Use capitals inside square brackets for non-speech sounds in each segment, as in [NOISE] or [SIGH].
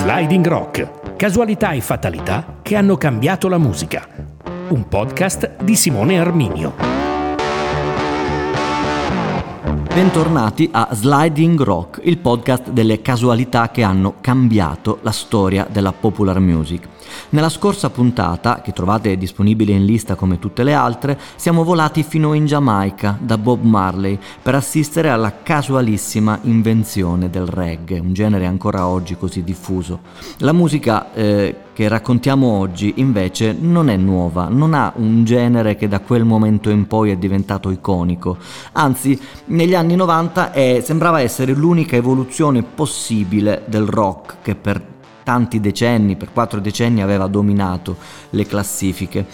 Sliding Rock, casualità e fatalità che hanno cambiato la musica. Un podcast di Simone Arminio. Bentornati a Sliding Rock, il podcast delle casualità che hanno cambiato la storia della popular music. Nella scorsa puntata, che trovate disponibile in lista come tutte le altre, siamo volati fino in Giamaica da Bob Marley per assistere alla casualissima invenzione del reggae, un genere ancora oggi così diffuso. La musica eh, che raccontiamo oggi invece non è nuova, non ha un genere che da quel momento in poi è diventato iconico, anzi negli anni 90 è, sembrava essere l'unica evoluzione possibile del rock che per tanti decenni, per quattro decenni aveva dominato le classifiche.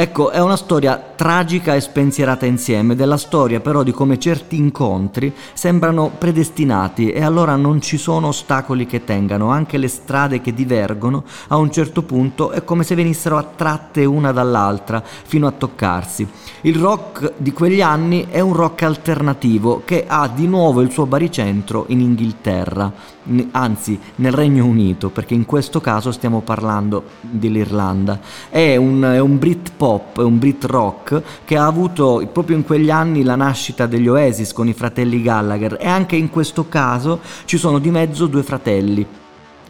Ecco, è una storia tragica e spensierata insieme, della storia però di come certi incontri sembrano predestinati e allora non ci sono ostacoli che tengano, anche le strade che divergono a un certo punto è come se venissero attratte una dall'altra fino a toccarsi. Il rock di quegli anni è un rock alternativo che ha di nuovo il suo baricentro in Inghilterra, anzi nel Regno Unito, perché in questo caso stiamo parlando dell'Irlanda. È un, è un Britpop pop, un Brit rock che ha avuto proprio in quegli anni la nascita degli Oasis con i fratelli Gallagher e anche in questo caso ci sono di mezzo due fratelli.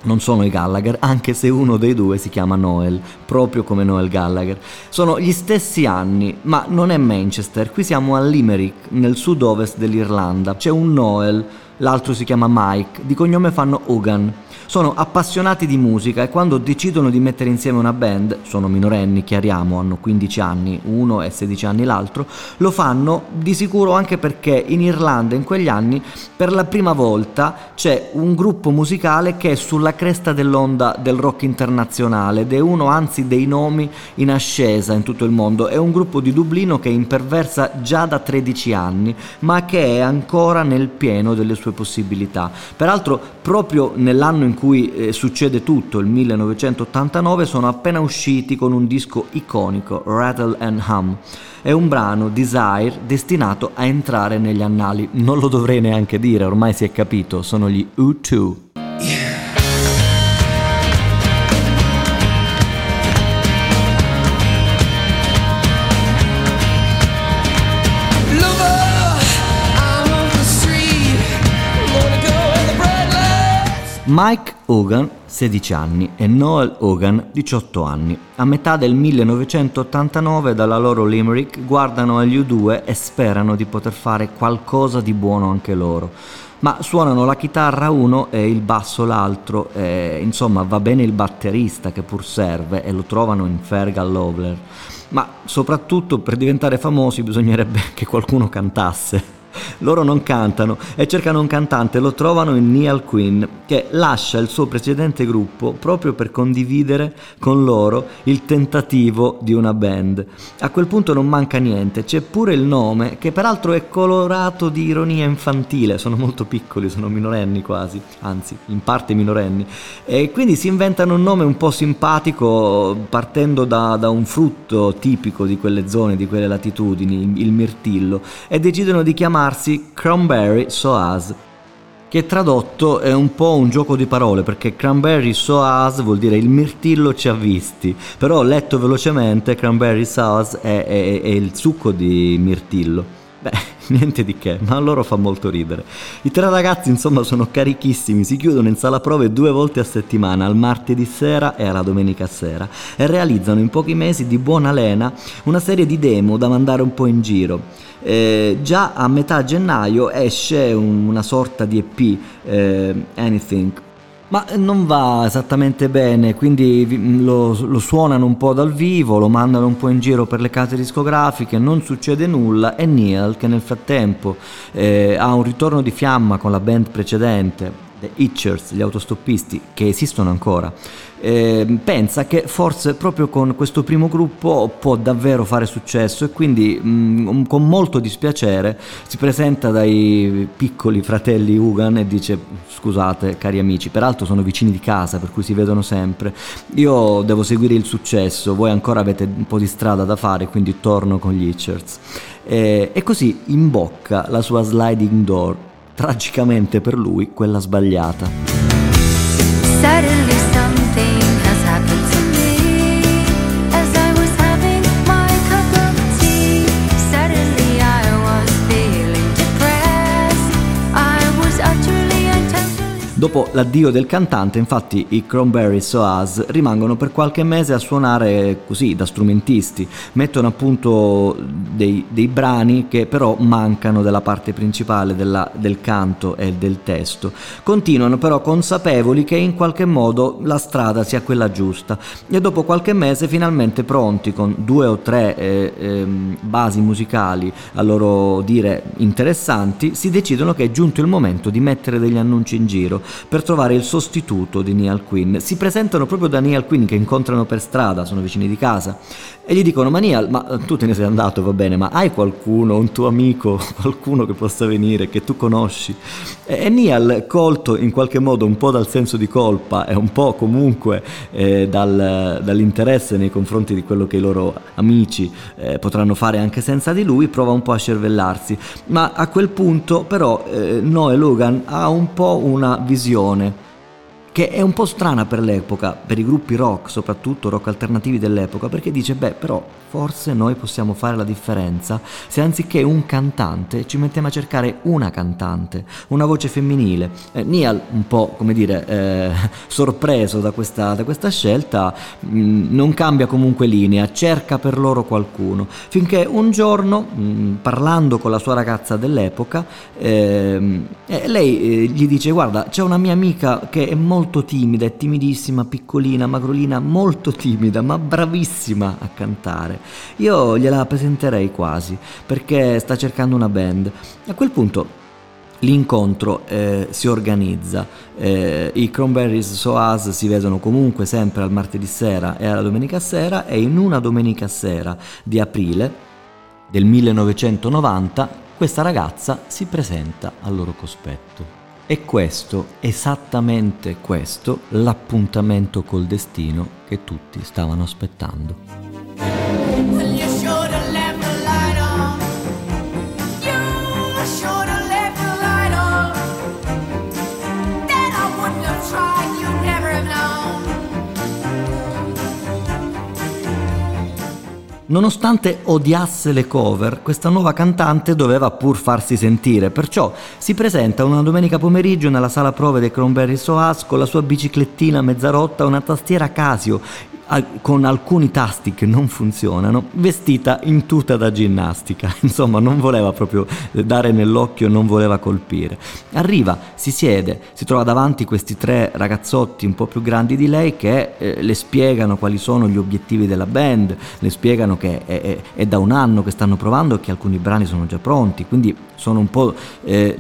Non sono i Gallagher, anche se uno dei due si chiama Noel, proprio come Noel Gallagher. Sono gli stessi anni, ma non è Manchester, qui siamo a Limerick, nel sud-ovest dell'Irlanda. C'è un Noel, l'altro si chiama Mike, di cognome fanno Hogan sono appassionati di musica e quando decidono di mettere insieme una band, sono minorenni, chiariamo, hanno 15 anni, uno e 16 anni l'altro, lo fanno di sicuro anche perché in Irlanda in quegli anni per la prima volta c'è un gruppo musicale che è sulla cresta dell'onda del rock internazionale ed è uno anzi dei nomi in ascesa in tutto il mondo. È un gruppo di Dublino che imperversa già da 13 anni ma che è ancora nel pieno delle sue possibilità. Peraltro proprio nell'anno in cui eh, succede tutto, il 1989, sono appena usciti con un disco iconico, Rattle and Hum. È un brano, Desire, destinato a entrare negli annali. Non lo dovrei neanche dire, ormai si è capito, sono gli U2. Mike Hogan, 16 anni, e Noel Hogan, 18 anni. A metà del 1989 dalla loro Limerick guardano agli U2 e sperano di poter fare qualcosa di buono anche loro. Ma suonano la chitarra uno e il basso l'altro, e, insomma va bene il batterista che pur serve e lo trovano in Fergal Lowler. Ma soprattutto per diventare famosi bisognerebbe [LAUGHS] che qualcuno cantasse. Loro non cantano e cercano un cantante, lo trovano in Neil Quinn che lascia il suo precedente gruppo proprio per condividere con loro il tentativo di una band. A quel punto non manca niente, c'è pure il nome che peraltro è colorato di ironia infantile, sono molto piccoli, sono minorenni quasi, anzi in parte minorenni, e quindi si inventano un nome un po' simpatico partendo da, da un frutto tipico di quelle zone, di quelle latitudini, il mirtillo, e decidono di chiamare chiamarsi Cranberry Soaz, che tradotto è un po' un gioco di parole perché Cranberry Soaz vuol dire il mirtillo ci ha visti, però letto velocemente Cranberry Soaz è, è, è il succo di mirtillo. Beh, [LAUGHS] niente di che, ma a loro fa molto ridere. I tre ragazzi, insomma, sono carichissimi, si chiudono in sala prove due volte a settimana, al martedì sera e alla domenica sera, e realizzano in pochi mesi di buona lena una serie di demo da mandare un po' in giro. Eh, già a metà gennaio esce un, una sorta di EP, eh, Anything. Ma non va esattamente bene, quindi lo, lo, suonano un po' dal vivo, lo mandano un po' in giro per le case discografiche, non succede nulla e Neil, che nel frattempo eh, ha un ritorno di fiamma con la band precedente, The Hitchers, gli autostoppisti, che esistono ancora, eh, pensa che forse proprio con questo primo gruppo può davvero fare successo e quindi mh, mm, con molto dispiacere si presenta dai piccoli fratelli Hugan e dice scusate cari amici, peraltro sono vicini di casa per cui si vedono sempre, io devo seguire il successo, voi ancora avete un po' di strada da fare quindi torno con gli Hitchers. E, e così imbocca la sua sliding door tragicamente per lui quella sbagliata. Suddenly Dopo l'addio del cantante, infatti, i Cranberry Soaz rimangono per qualche mese a suonare così da strumentisti, mettono appunto dei, dei brani che però mancano della parte principale della, del canto e del testo. Continuano però consapevoli che in qualche modo la strada sia quella giusta. E dopo qualche mese finalmente pronti con due o tre eh, eh, basi musicali a loro dire interessanti, si decidono che è giunto il momento di mettere degli annunci in giro per trovare il sostituto di Neal Quinn. Si presentano proprio da Neal Quinn che incontrano per strada, sono vicini di casa, e gli dicono: Ma Neal, ma tu te ne sei andato, va bene, ma hai qualcuno, un tuo amico, [LAUGHS] qualcuno che possa venire, che tu conosci? E, Neal, colto in qualche modo un po' dal senso di colpa e un po' comunque eh, dal, dall'interesse nei confronti di quello che i loro amici eh, potranno fare anche senza di lui, prova un po' a cervellarsi. Ma a quel punto, però, eh, Noel Logan ha un po' una visione che è un po' strana per l'epoca, per i gruppi rock, soprattutto rock alternativi dell'epoca, perché dice, beh, però forse noi possiamo fare la differenza se anziché un cantante ci mettiamo a cercare una cantante, una voce femminile. Eh, Neal, un po' come dire, eh, [LAUGHS] sorpreso da questa, da questa scelta, mh, mm, non cambia comunque linea, cerca per loro qualcuno, finché un giorno, mh, mm, parlando con la sua ragazza dell'epoca, ehm, eh, lei eh, gli dice, guarda, c'è una mia amica che è molto timida, è timidissima, piccolina, magrolina, molto timida, ma bravissima a cantare. Io gliela presenterei quasi, perché sta cercando una band. A quel punto l'incontro eh, si organizza. Eh, I Cranberries Soaz si vedono comunque sempre al martedì sera e alla domenica sera e in una domenica sera di aprile del 1990 questa ragazza si presenta al loro cospetto. E questo, esattamente questo, l'appuntamento col destino che tutti stavano aspettando. Nonostante odiasse le cover, questa nuova cantante doveva pur farsi sentire, perciò si presenta una domenica pomeriggio nella sala prove dei Cranberry Soas con la sua biciclettina mezza rotta, una tastiera Casio con alcuni tasti che non funzionano, vestita in tuta da ginnastica, [LAUGHS] insomma non voleva proprio dare nell'occhio, non voleva colpire. Arriva, si siede, si trova davanti questi tre ragazzotti un po' più grandi di lei che eh, le spiegano quali sono gli obiettivi della band, le spiegano che è, è, è, da un anno che stanno provando e che alcuni brani sono già pronti, quindi sono un po'... Eh,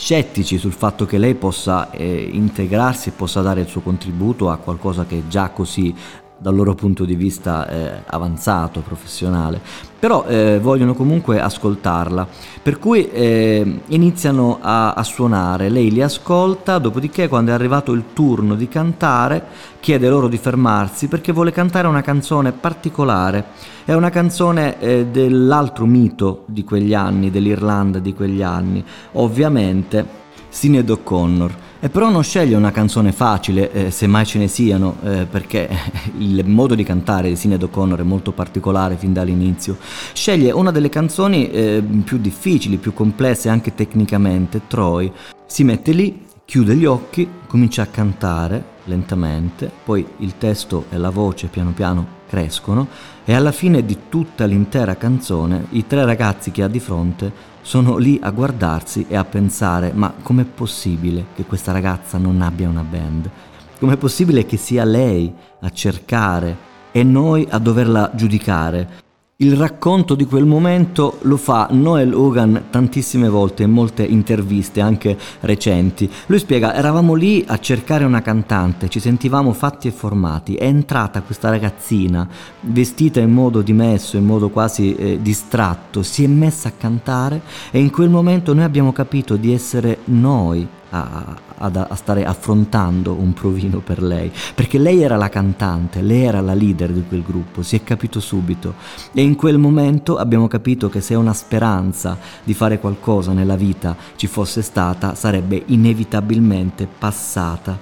scettici sul fatto che lei possa eh, integrarsi e possa dare il suo contributo a qualcosa che è già così dal loro punto di vista eh, avanzato, professionale, però eh, vogliono comunque ascoltarla, per cui eh, iniziano a, a, suonare, lei li ascolta, dopodiché quando è arrivato il turno di cantare chiede loro di fermarsi perché vuole cantare una canzone particolare, è una canzone eh, dell'altro mito di quegli anni, dell'Irlanda di quegli anni, ovviamente Sinead O'Connor. E però non sceglie una canzone facile, eh, se mai ce ne siano, eh, perché [LAUGHS] il modo di cantare di Sinead O'Connor è molto particolare fin dall'inizio. Sceglie una delle canzoni eh, più difficili, più complesse anche tecnicamente, Troy. Si mette lì, chiude gli occhi, comincia a cantare lentamente, poi il testo e la voce piano piano crescono e alla fine di tutta l'intera canzone i tre ragazzi che ha di fronte sono lì a guardarsi e a pensare ma com'è possibile che questa ragazza non abbia una band? Com'è possibile che sia lei a cercare e noi a doverla giudicare? Il racconto di quel momento lo fa Noel Hogan tantissime volte in molte interviste, anche recenti. Lui spiega, eravamo lì a cercare una cantante, ci sentivamo fatti e formati, è entrata questa ragazzina vestita in modo dimesso, in modo quasi eh, distratto, si è messa a cantare e in quel momento noi abbiamo capito di essere noi a, a, a, stare affrontando un provino per lei, perché lei era la cantante, lei era la leader di quel gruppo, si è capito subito. E in quel momento abbiamo capito che se una speranza di fare qualcosa nella vita ci fosse stata, sarebbe inevitabilmente passata.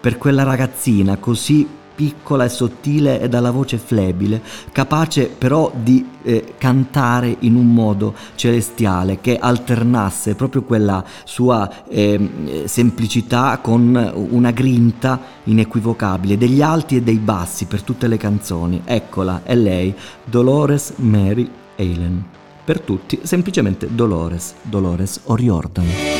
Per quella ragazzina così piccola e sottile e dalla voce flebile, capace però di eh, cantare in un modo celestiale che alternasse proprio quella sua eh, semplicità con una grinta inequivocabile degli alti e dei bassi per tutte le canzoni. Eccola, è lei, Dolores Mary Allen. Per tutti, semplicemente Dolores, Dolores O'Riordan.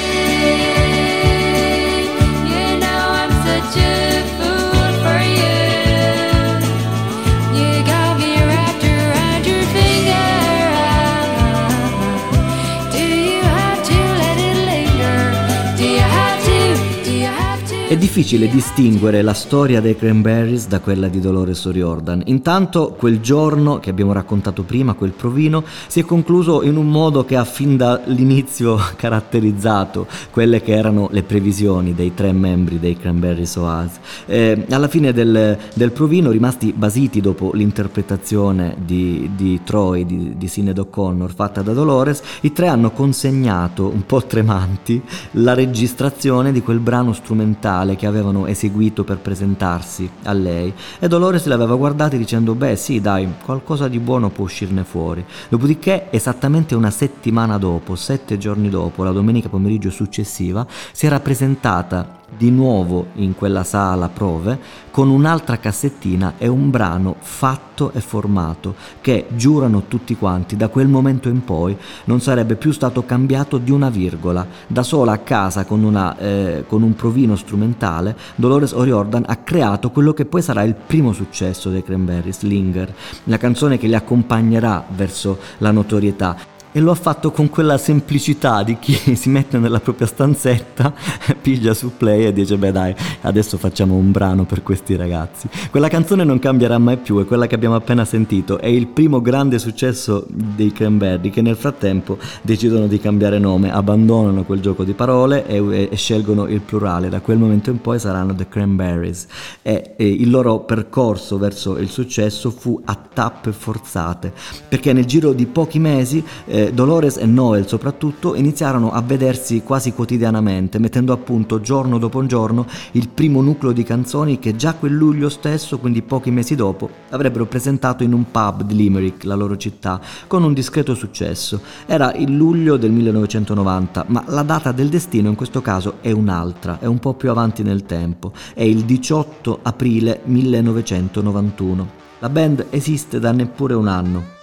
Difficile distinguere la storia dei Cranberries da quella di Dolores O'Riordan. Intanto quel giorno che abbiamo raccontato prima, quel provino, si è concluso in un modo che ha fin dall'inizio [LAUGHS] caratterizzato quelle che erano le previsioni dei tre membri dei Cranberries Oase. Eh, alla fine del, del provino, rimasti basiti dopo l'interpretazione di, di Troy, di, di Sinead O'Connor fatta da Dolores, i tre hanno consegnato, un po' tremanti, la registrazione di quel brano strumentale che avevano eseguito per presentarsi a lei. E Dolores le aveva guardate dicendo beh sì dai qualcosa di buono può uscirne fuori. Dopodiché esattamente una settimana dopo sette giorni dopo la domenica pomeriggio successiva si era presentata di nuovo in quella sala prove con un'altra cassettina e un brano fatto e formato che giurano tutti quanti da quel momento in poi non sarebbe più stato cambiato di una virgola da sola a casa con, una, eh, con un provino strumentale Dolores O'Riordan ha creato quello che poi sarà il primo successo dei Cranberries Linger la canzone che li accompagnerà verso la notorietà e lo ha fatto con quella semplicità di chi [LAUGHS] si mette nella propria stanzetta, [LAUGHS] piglia su play e dice beh dai, adesso facciamo un brano per questi ragazzi. Quella canzone non cambierà mai più, è quella che abbiamo appena sentito, è il primo grande successo dei Cranberry che nel frattempo decidono di cambiare nome, abbandonano quel gioco di parole e, e scelgono il plurale, da quel momento in poi saranno The Cranberries. E, e il loro percorso verso il successo fu a tappe forzate, perché nel giro di pochi mesi eh, Dolores e Noel soprattutto iniziarono a vedersi quasi quotidianamente, mettendo a punto giorno dopo giorno il primo nucleo di canzoni che già quel luglio stesso, quindi pochi mesi dopo, avrebbero presentato in un pub di Limerick, la loro città, con un discreto successo. Era il luglio del 1990, ma la data del destino in questo caso è un'altra, è un po' più avanti nel tempo, è il 18 aprile 1991. La band esiste da neppure un anno,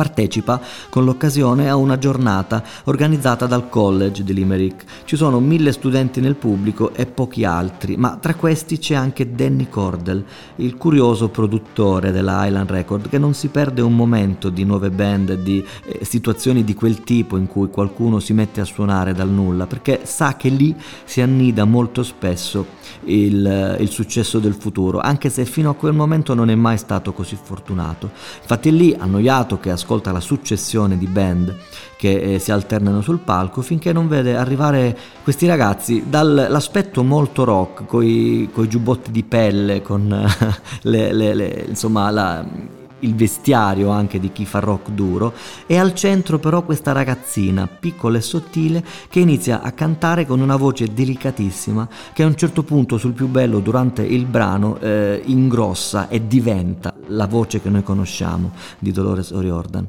partecipa con l'occasione a una giornata organizzata dal college di Limerick. Ci sono mille studenti nel pubblico e pochi altri, ma tra questi c'è anche Danny Cordell, il curioso produttore della Island Record che non si perde un momento di nuove band di eh, situazioni di quel tipo in cui qualcuno si mette a suonare dal nulla, perché sa che lì si annida molto spesso il, il successo del futuro, anche se fino a quel momento non è mai stato così fortunato. Infatti lì, annoiato, che ascolta la successione di band che eh, si alternano sul palco finché non vede arrivare questi ragazzi dall'aspetto molto rock, con i giubbotti di pelle, con [LAUGHS] le, le, le, insomma la il vestiario anche di chi fa rock duro, e al centro però questa ragazzina piccola e sottile che inizia a cantare con una voce delicatissima che a un certo punto sul più bello durante il brano eh, ingrossa e diventa la voce che noi conosciamo di Dolores O'Riordan.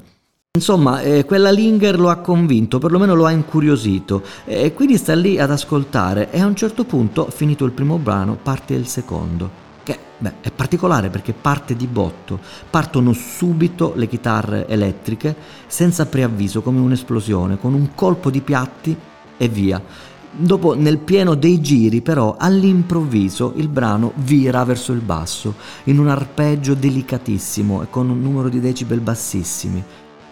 Insomma, eh, quella Linger lo ha convinto, perlomeno lo ha incuriosito, e quindi sta lì ad ascoltare e a un certo punto, finito il primo brano, parte il secondo che beh, è particolare perché parte di botto, partono subito le chitarre elettriche senza preavviso come un'esplosione, con un colpo di piatti e via. Dopo, nel pieno dei giri, però, all'improvviso il brano vira verso il basso, in un arpeggio delicatissimo e con un numero di decibel bassissimi.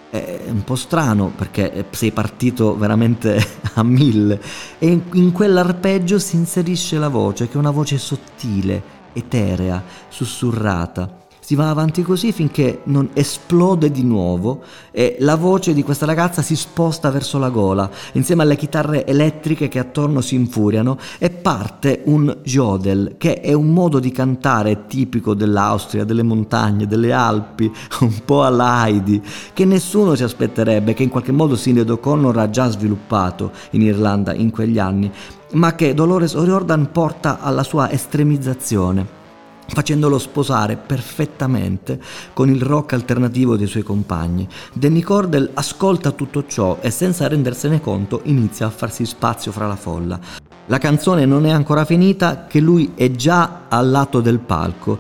È un po' strano perché sei partito veramente [LAUGHS] a mille e in, quell'arpeggio si inserisce la voce, che è una voce sottile, eterea, sussurrata. Si va avanti così finché non esplode di nuovo e la voce di questa ragazza si sposta verso la gola, insieme alle chitarre elettriche che attorno si infuriano e parte un jodel, che è un modo di cantare tipico dell'Austria, delle montagne, delle Alpi, [LAUGHS] un po' alla Heidi, che nessuno si aspetterebbe, che in qualche modo Sinead O'Connor ha già sviluppato in Irlanda in quegli anni, ma che Dolores O'Riordan porta alla sua estremizzazione. Facendolo sposare perfettamente con il rock alternativo dei suoi compagni. Danny Cordell ascolta tutto ciò e senza rendersene conto inizia a farsi spazio fra la folla. La canzone non è ancora finita che lui è già al lato del palco,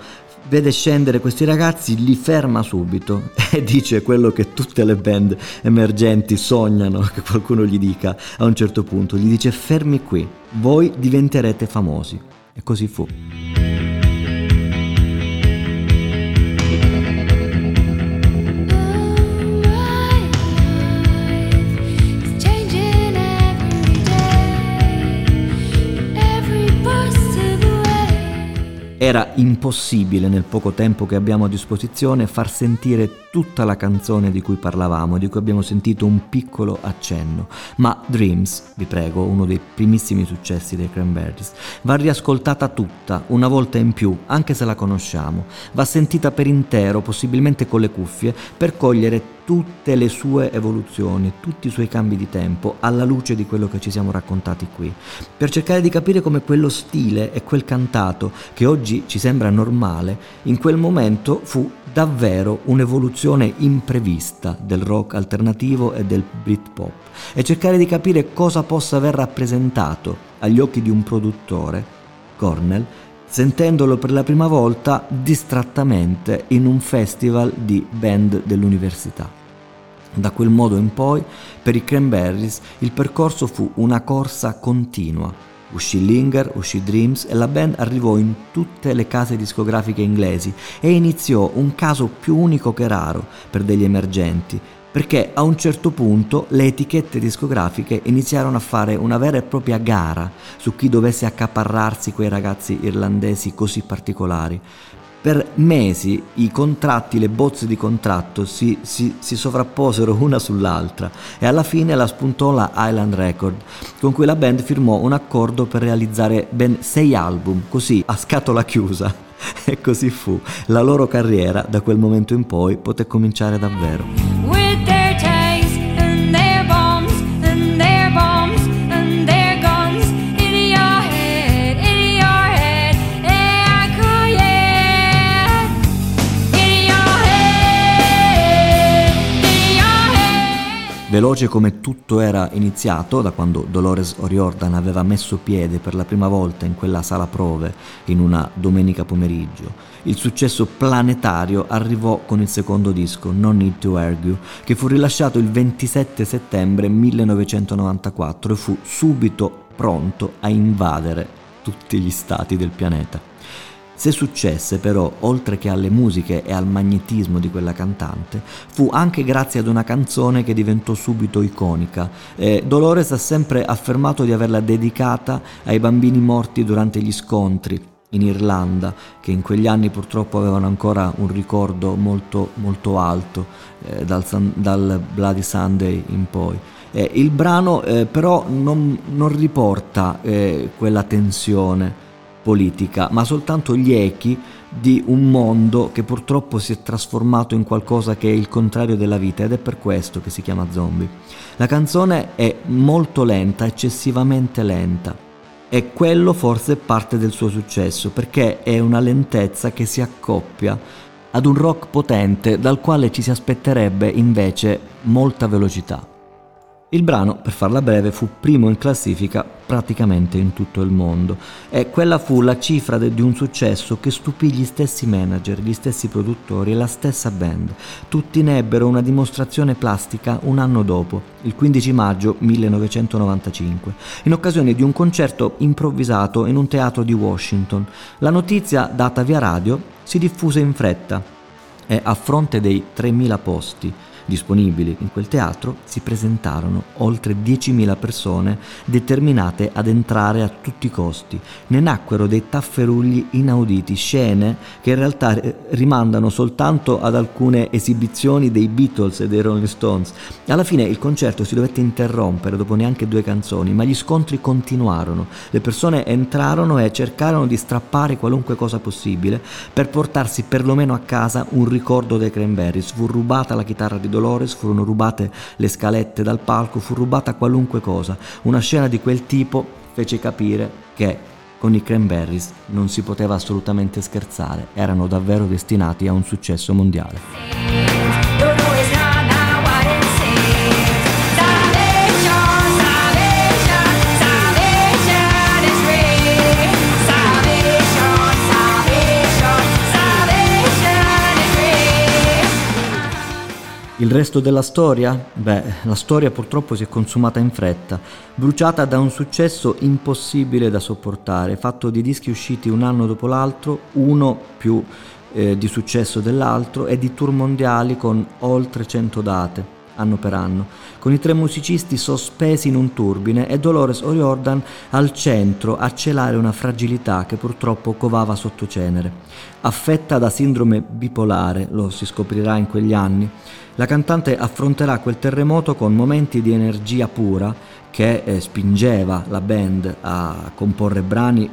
vede scendere questi ragazzi, li ferma subito [LAUGHS] e dice quello che tutte le band emergenti sognano che qualcuno gli dica a un certo punto, gli dice fermi qui, voi diventerete famosi. E così fu. Era impossibile nel poco tempo che abbiamo a disposizione far sentire tutta la canzone di cui parlavamo, di cui abbiamo sentito un piccolo accenno, ma Dreams, vi prego, uno dei primissimi successi dei Cranberries, va riascoltata tutta, una volta in più, anche se la conosciamo, va sentita per intero, possibilmente con le cuffie, per cogliere tutte le sue evoluzioni, tutti i suoi cambi di tempo alla luce di quello che ci siamo raccontati qui, per cercare di capire come quello stile e quel cantato che oggi ci sembra normale, in quel momento fu davvero un'evoluzione imprevista del rock alternativo e del Britpop e cercare di capire cosa possa aver rappresentato agli occhi di un produttore, Cornell, sentendolo per la prima volta distrattamente in un festival di band dell'università. Da quel modo in poi, per i Cranberries, il percorso fu una corsa continua. Uscì Linger, uscì Dreams e la band arrivò in tutte le case discografiche inglesi e iniziò un caso più unico che raro per degli emergenti, perché a un certo punto le etichette discografiche iniziarono a fare una vera e propria gara su chi dovesse accaparrarsi quei ragazzi irlandesi così particolari. Per mesi i contratti, le bozze di contratto si, si, si sovrapposero una sull'altra e alla fine la spuntò la Island Record, con cui la band firmò un accordo per realizzare ben sei album, così a scatola chiusa. [LAUGHS] E così fu. La loro carriera da quel momento in poi poté cominciare davvero. Veloce come tutto era iniziato, da quando Dolores O'Riordan aveva messo piede per la prima volta in quella sala prove in una domenica pomeriggio, il successo planetario arrivò con il secondo disco, No Need to Argue, che fu rilasciato il 27 settembre 1994 e fu subito pronto a invadere tutti gli stati del pianeta. Se successe però, oltre che alle musiche e al magnetismo di quella cantante, fu anche grazie ad una canzone che diventò subito iconica. Eh, Dolores ha sempre affermato di averla dedicata ai bambini morti durante gli scontri in Irlanda, che in quegli anni purtroppo avevano ancora un ricordo molto, molto alto eh, dal, dal Bloody Sunday in poi. Eh, il brano eh, però non, non riporta eh, quella tensione politica, ma soltanto gli echi di un mondo che purtroppo si è trasformato in qualcosa che è il contrario della vita ed è per questo che si chiama zombie. La canzone è molto lenta, eccessivamente lenta. E quello forse è parte del suo successo, perché è una lentezza che si accoppia ad un rock potente dal quale ci si aspetterebbe invece molta velocità. Il brano, per farla breve, fu primo in classifica praticamente in tutto il mondo e quella fu la cifra de- di un successo che stupì gli stessi manager, gli stessi produttori e la stessa band. Tutti ne ebbero una dimostrazione plastica un anno dopo, il 15 maggio 1995, in occasione di un concerto improvvisato in un teatro di Washington. La notizia, data via radio, si diffuse in fretta e a fronte dei 3.000 posti disponibili in quel teatro si presentarono oltre 10.000 persone determinate ad entrare a tutti i costi. Ne nacquero dei tafferugli inauditi, scene che in realtà eh, rimandano soltanto ad alcune esibizioni dei Beatles e dei Rolling Stones. Alla fine il concerto si dovette interrompere dopo neanche due canzoni, ma gli scontri continuarono. Le persone entrarono e cercarono di strappare qualunque cosa possibile per portarsi perlomeno a casa un ricordo dei Cranberries. Fu rubata la chitarra di Dolores, furono rubate le scalette dal palco, fu rubata qualunque cosa. Una scena di quel tipo fece capire che Con i Cranberries non si poteva assolutamente scherzare, erano davvero destinati a un successo mondiale. Il resto della storia? Beh, la storia purtroppo si è consumata in fretta, bruciata da un successo impossibile da sopportare, fatto di dischi usciti un anno dopo l'altro, uno più eh, di successo dell'altro e di tour mondiali con oltre 100 date, anno per anno, con i tre musicisti sospesi in un turbine e Dolores O'Riordan al centro a celare una fragilità che purtroppo covava sotto cenere. Affetta da sindrome bipolare, lo si scoprirà in quegli anni, la cantante affronterà quel terremoto con momenti di energia pura che eh, spingeva la band a comporre brani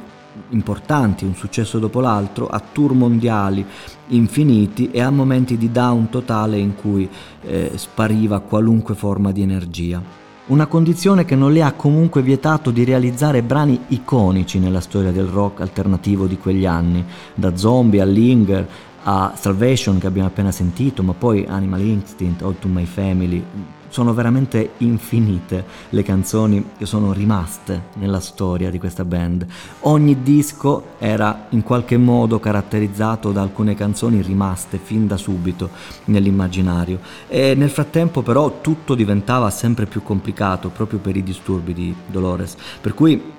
importanti, un successo dopo l'altro, a tour mondiali infiniti e a momenti di down totale in cui eh, spariva qualunque forma di energia. Una condizione che non le ha comunque vietato di realizzare brani iconici nella storia del rock alternativo di quegli anni, da Zombie a Linger a Salvation che abbiamo appena sentito, ma poi Animal Instinct, All to My Family. Sono veramente infinite le canzoni che sono rimaste nella storia di questa band. Ogni disco era in qualche modo caratterizzato da alcune canzoni rimaste fin da subito nell'immaginario e nel frattempo però tutto diventava sempre più complicato proprio per i disturbi di Dolores, per cui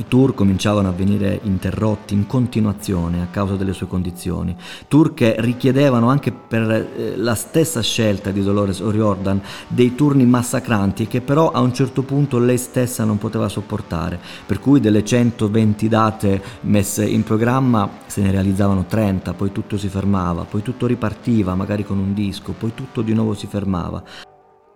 i tour cominciavano a venire interrotti in continuazione a causa delle sue condizioni, tour che richiedevano anche per eh, la stessa scelta di Dolores O'Riordan dei turni massacranti che però a un certo punto lei stessa non poteva sopportare, per cui delle 120 date messe in programma se ne realizzavano 30, poi tutto si fermava, poi tutto ripartiva magari con un disco, poi tutto di nuovo si fermava.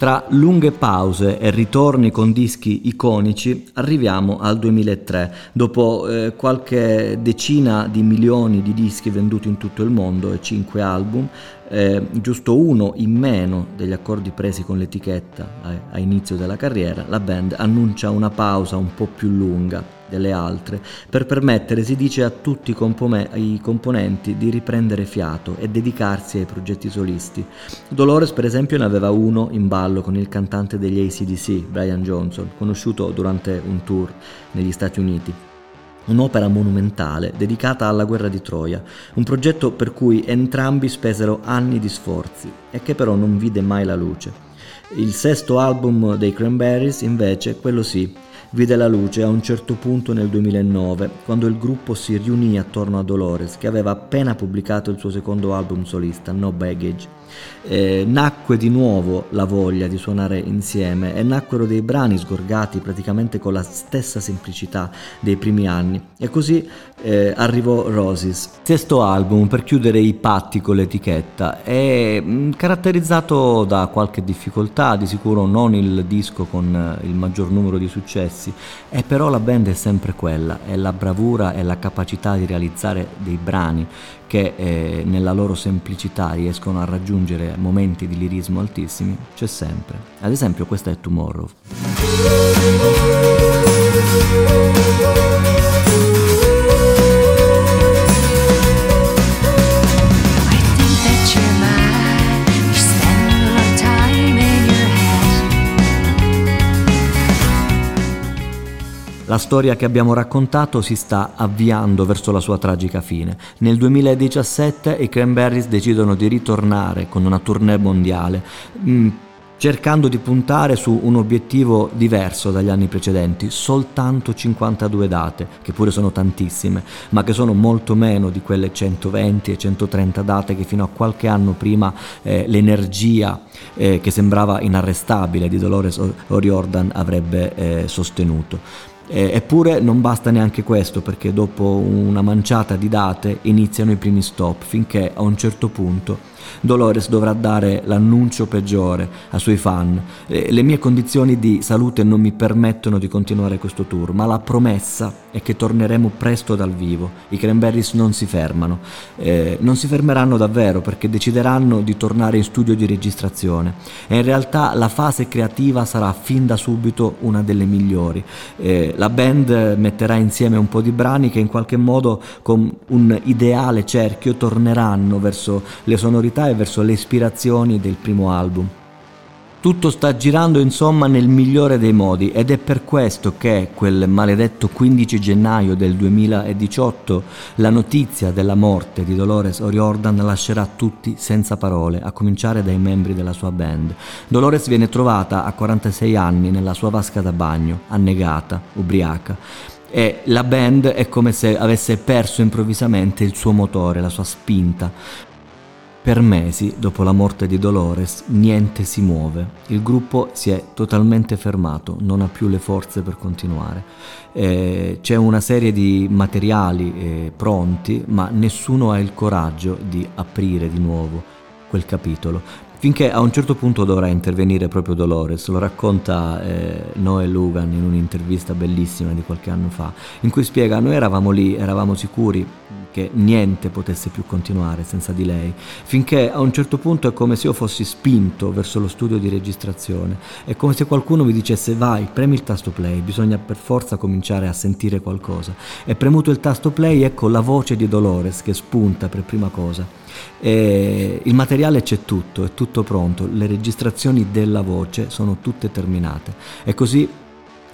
Tra lunghe pause e ritorni con dischi iconici arriviamo al 2003, dopo eh, qualche decina di milioni di dischi venduti in tutto il mondo e 5 album, eh, giusto uno in meno degli accordi presi con l'etichetta a, a inizio della carriera, la band annuncia una pausa un po' più lunga delle altre per permettere, si dice, a tutti i, compome- i componenti di riprendere fiato e dedicarsi ai progetti solisti. Dolores, per esempio, ne aveva uno in ballo con il cantante degli ACDC, Brian Johnson, conosciuto durante un tour negli Stati Uniti un'opera monumentale dedicata alla guerra di Troia, un progetto per cui entrambi spesero anni di sforzi e che però non vide mai la luce. Il sesto album dei Cranberries, invece, quello sì, vide la luce a un certo punto nel 2009, quando il gruppo si riunì attorno a Dolores, che aveva appena pubblicato il suo secondo album solista, No Baggage. Eh, nacque di nuovo la voglia di suonare insieme e nacquero dei brani sgorgati praticamente con la stessa semplicità dei primi anni. E così eh, arrivò Roses, sesto album per chiudere i patti con l'etichetta. È mh, caratterizzato da qualche difficoltà, di sicuro non il disco con eh, il maggior numero di successi e però la band è sempre quella, è la bravura e la capacità di realizzare dei brani che eh, nella loro semplicità riescono a raggiungere momenti di lirismo altissimi, c'è sempre. Ad esempio questa è Tomorrow. La storia che abbiamo raccontato si sta avviando verso la sua tragica fine. Nel 2017 i Cranberries decidono di ritornare con una tournée mondiale, mh, cercando di puntare su un obiettivo diverso dagli anni precedenti, soltanto 52 date, che pure sono tantissime, ma che sono molto meno di quelle 120 e 130 date che fino a qualche anno prima eh, l'energia eh, che sembrava inarrestabile di Dolores O'Riordan avrebbe eh, sostenuto. Eppure non basta neanche questo perché dopo una manciata di date iniziano i primi stop finché a un certo punto Dolores dovrà dare l'annuncio peggiore ai suoi fan. Eh, le mie condizioni di salute non mi permettono di continuare questo tour, ma la promessa è che torneremo presto dal vivo. I Cranberries non si fermano. Eh, non si fermeranno davvero perché decideranno di tornare in studio di registrazione. E in realtà la fase creativa sarà fin da subito una delle migliori. Eh, la band metterà insieme un po' di brani che in qualche modo con un ideale cerchio torneranno verso le sonorità e verso le ispirazioni del primo album. Tutto sta girando insomma nel migliore dei modi ed è per questo che quel maledetto 15 gennaio del 2018 la notizia della morte di Dolores O'Riordan lascerà tutti senza parole, a cominciare dai membri della sua band. Dolores viene trovata a 46 anni nella sua vasca da bagno, annegata, ubriaca e la band è come se avesse perso improvvisamente il suo motore, la sua spinta. Per mesi, dopo la morte di Dolores, niente si muove. Il gruppo si è totalmente fermato, non ha più le forze per continuare. Eh, c'è una serie di materiali eh, pronti, ma nessuno ha il coraggio di aprire di nuovo quel capitolo. Finché a un certo punto dovrà intervenire proprio Dolores, lo racconta eh, Noel Lugan in un'intervista bellissima di qualche anno fa, in cui spiega noi eravamo lì, eravamo sicuri che niente potesse più continuare senza di lei, finché a un certo punto è come se io fossi spinto verso lo studio di registrazione, è come se qualcuno mi dicesse vai, premi il tasto play, bisogna per forza cominciare a sentire qualcosa. E premuto il tasto play, ecco la voce di Dolores che spunta per prima cosa. E il materiale c'è tutto, è tutto pronto, le registrazioni della voce sono tutte terminate. E così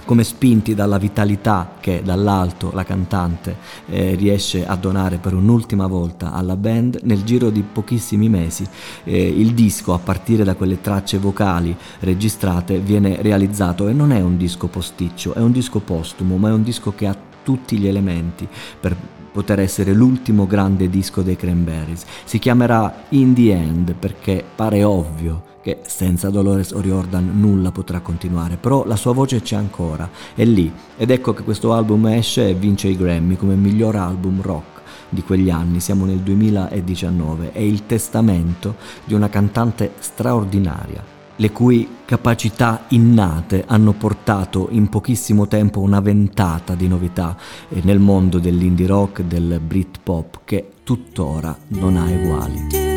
come spinti dalla vitalità che dall'alto la cantante eh, riesce a donare per un'ultima volta alla band, nel giro di pochissimi mesi eh, il disco, a partire da quelle tracce vocali registrate, viene realizzato e non è un disco posticcio, è un disco postumo, ma è un disco che ha tutti gli elementi per poter essere l'ultimo grande disco dei Cranberries. Si chiamerà In the End perché pare ovvio che senza Dolores O'Riordan nulla potrà continuare, però la sua voce c'è ancora, è lì ed ecco che questo album esce e vince i Grammy come miglior album rock di quegli anni, siamo nel 2019, è il testamento di una cantante straordinaria, le cui capacità innate hanno portato in pochissimo tempo una ventata di novità nel mondo dell'indie rock, del Britpop, che tuttora non ha uguali.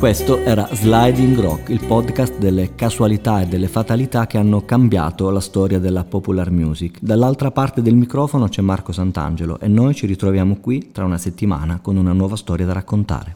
Questo era Sliding Rock, il podcast delle casualità e delle fatalità che hanno cambiato la storia della popular music. Dall'altra parte del microfono c'è Marco Sant'Angelo e noi ci ritroviamo qui tra una settimana con una nuova storia da raccontare.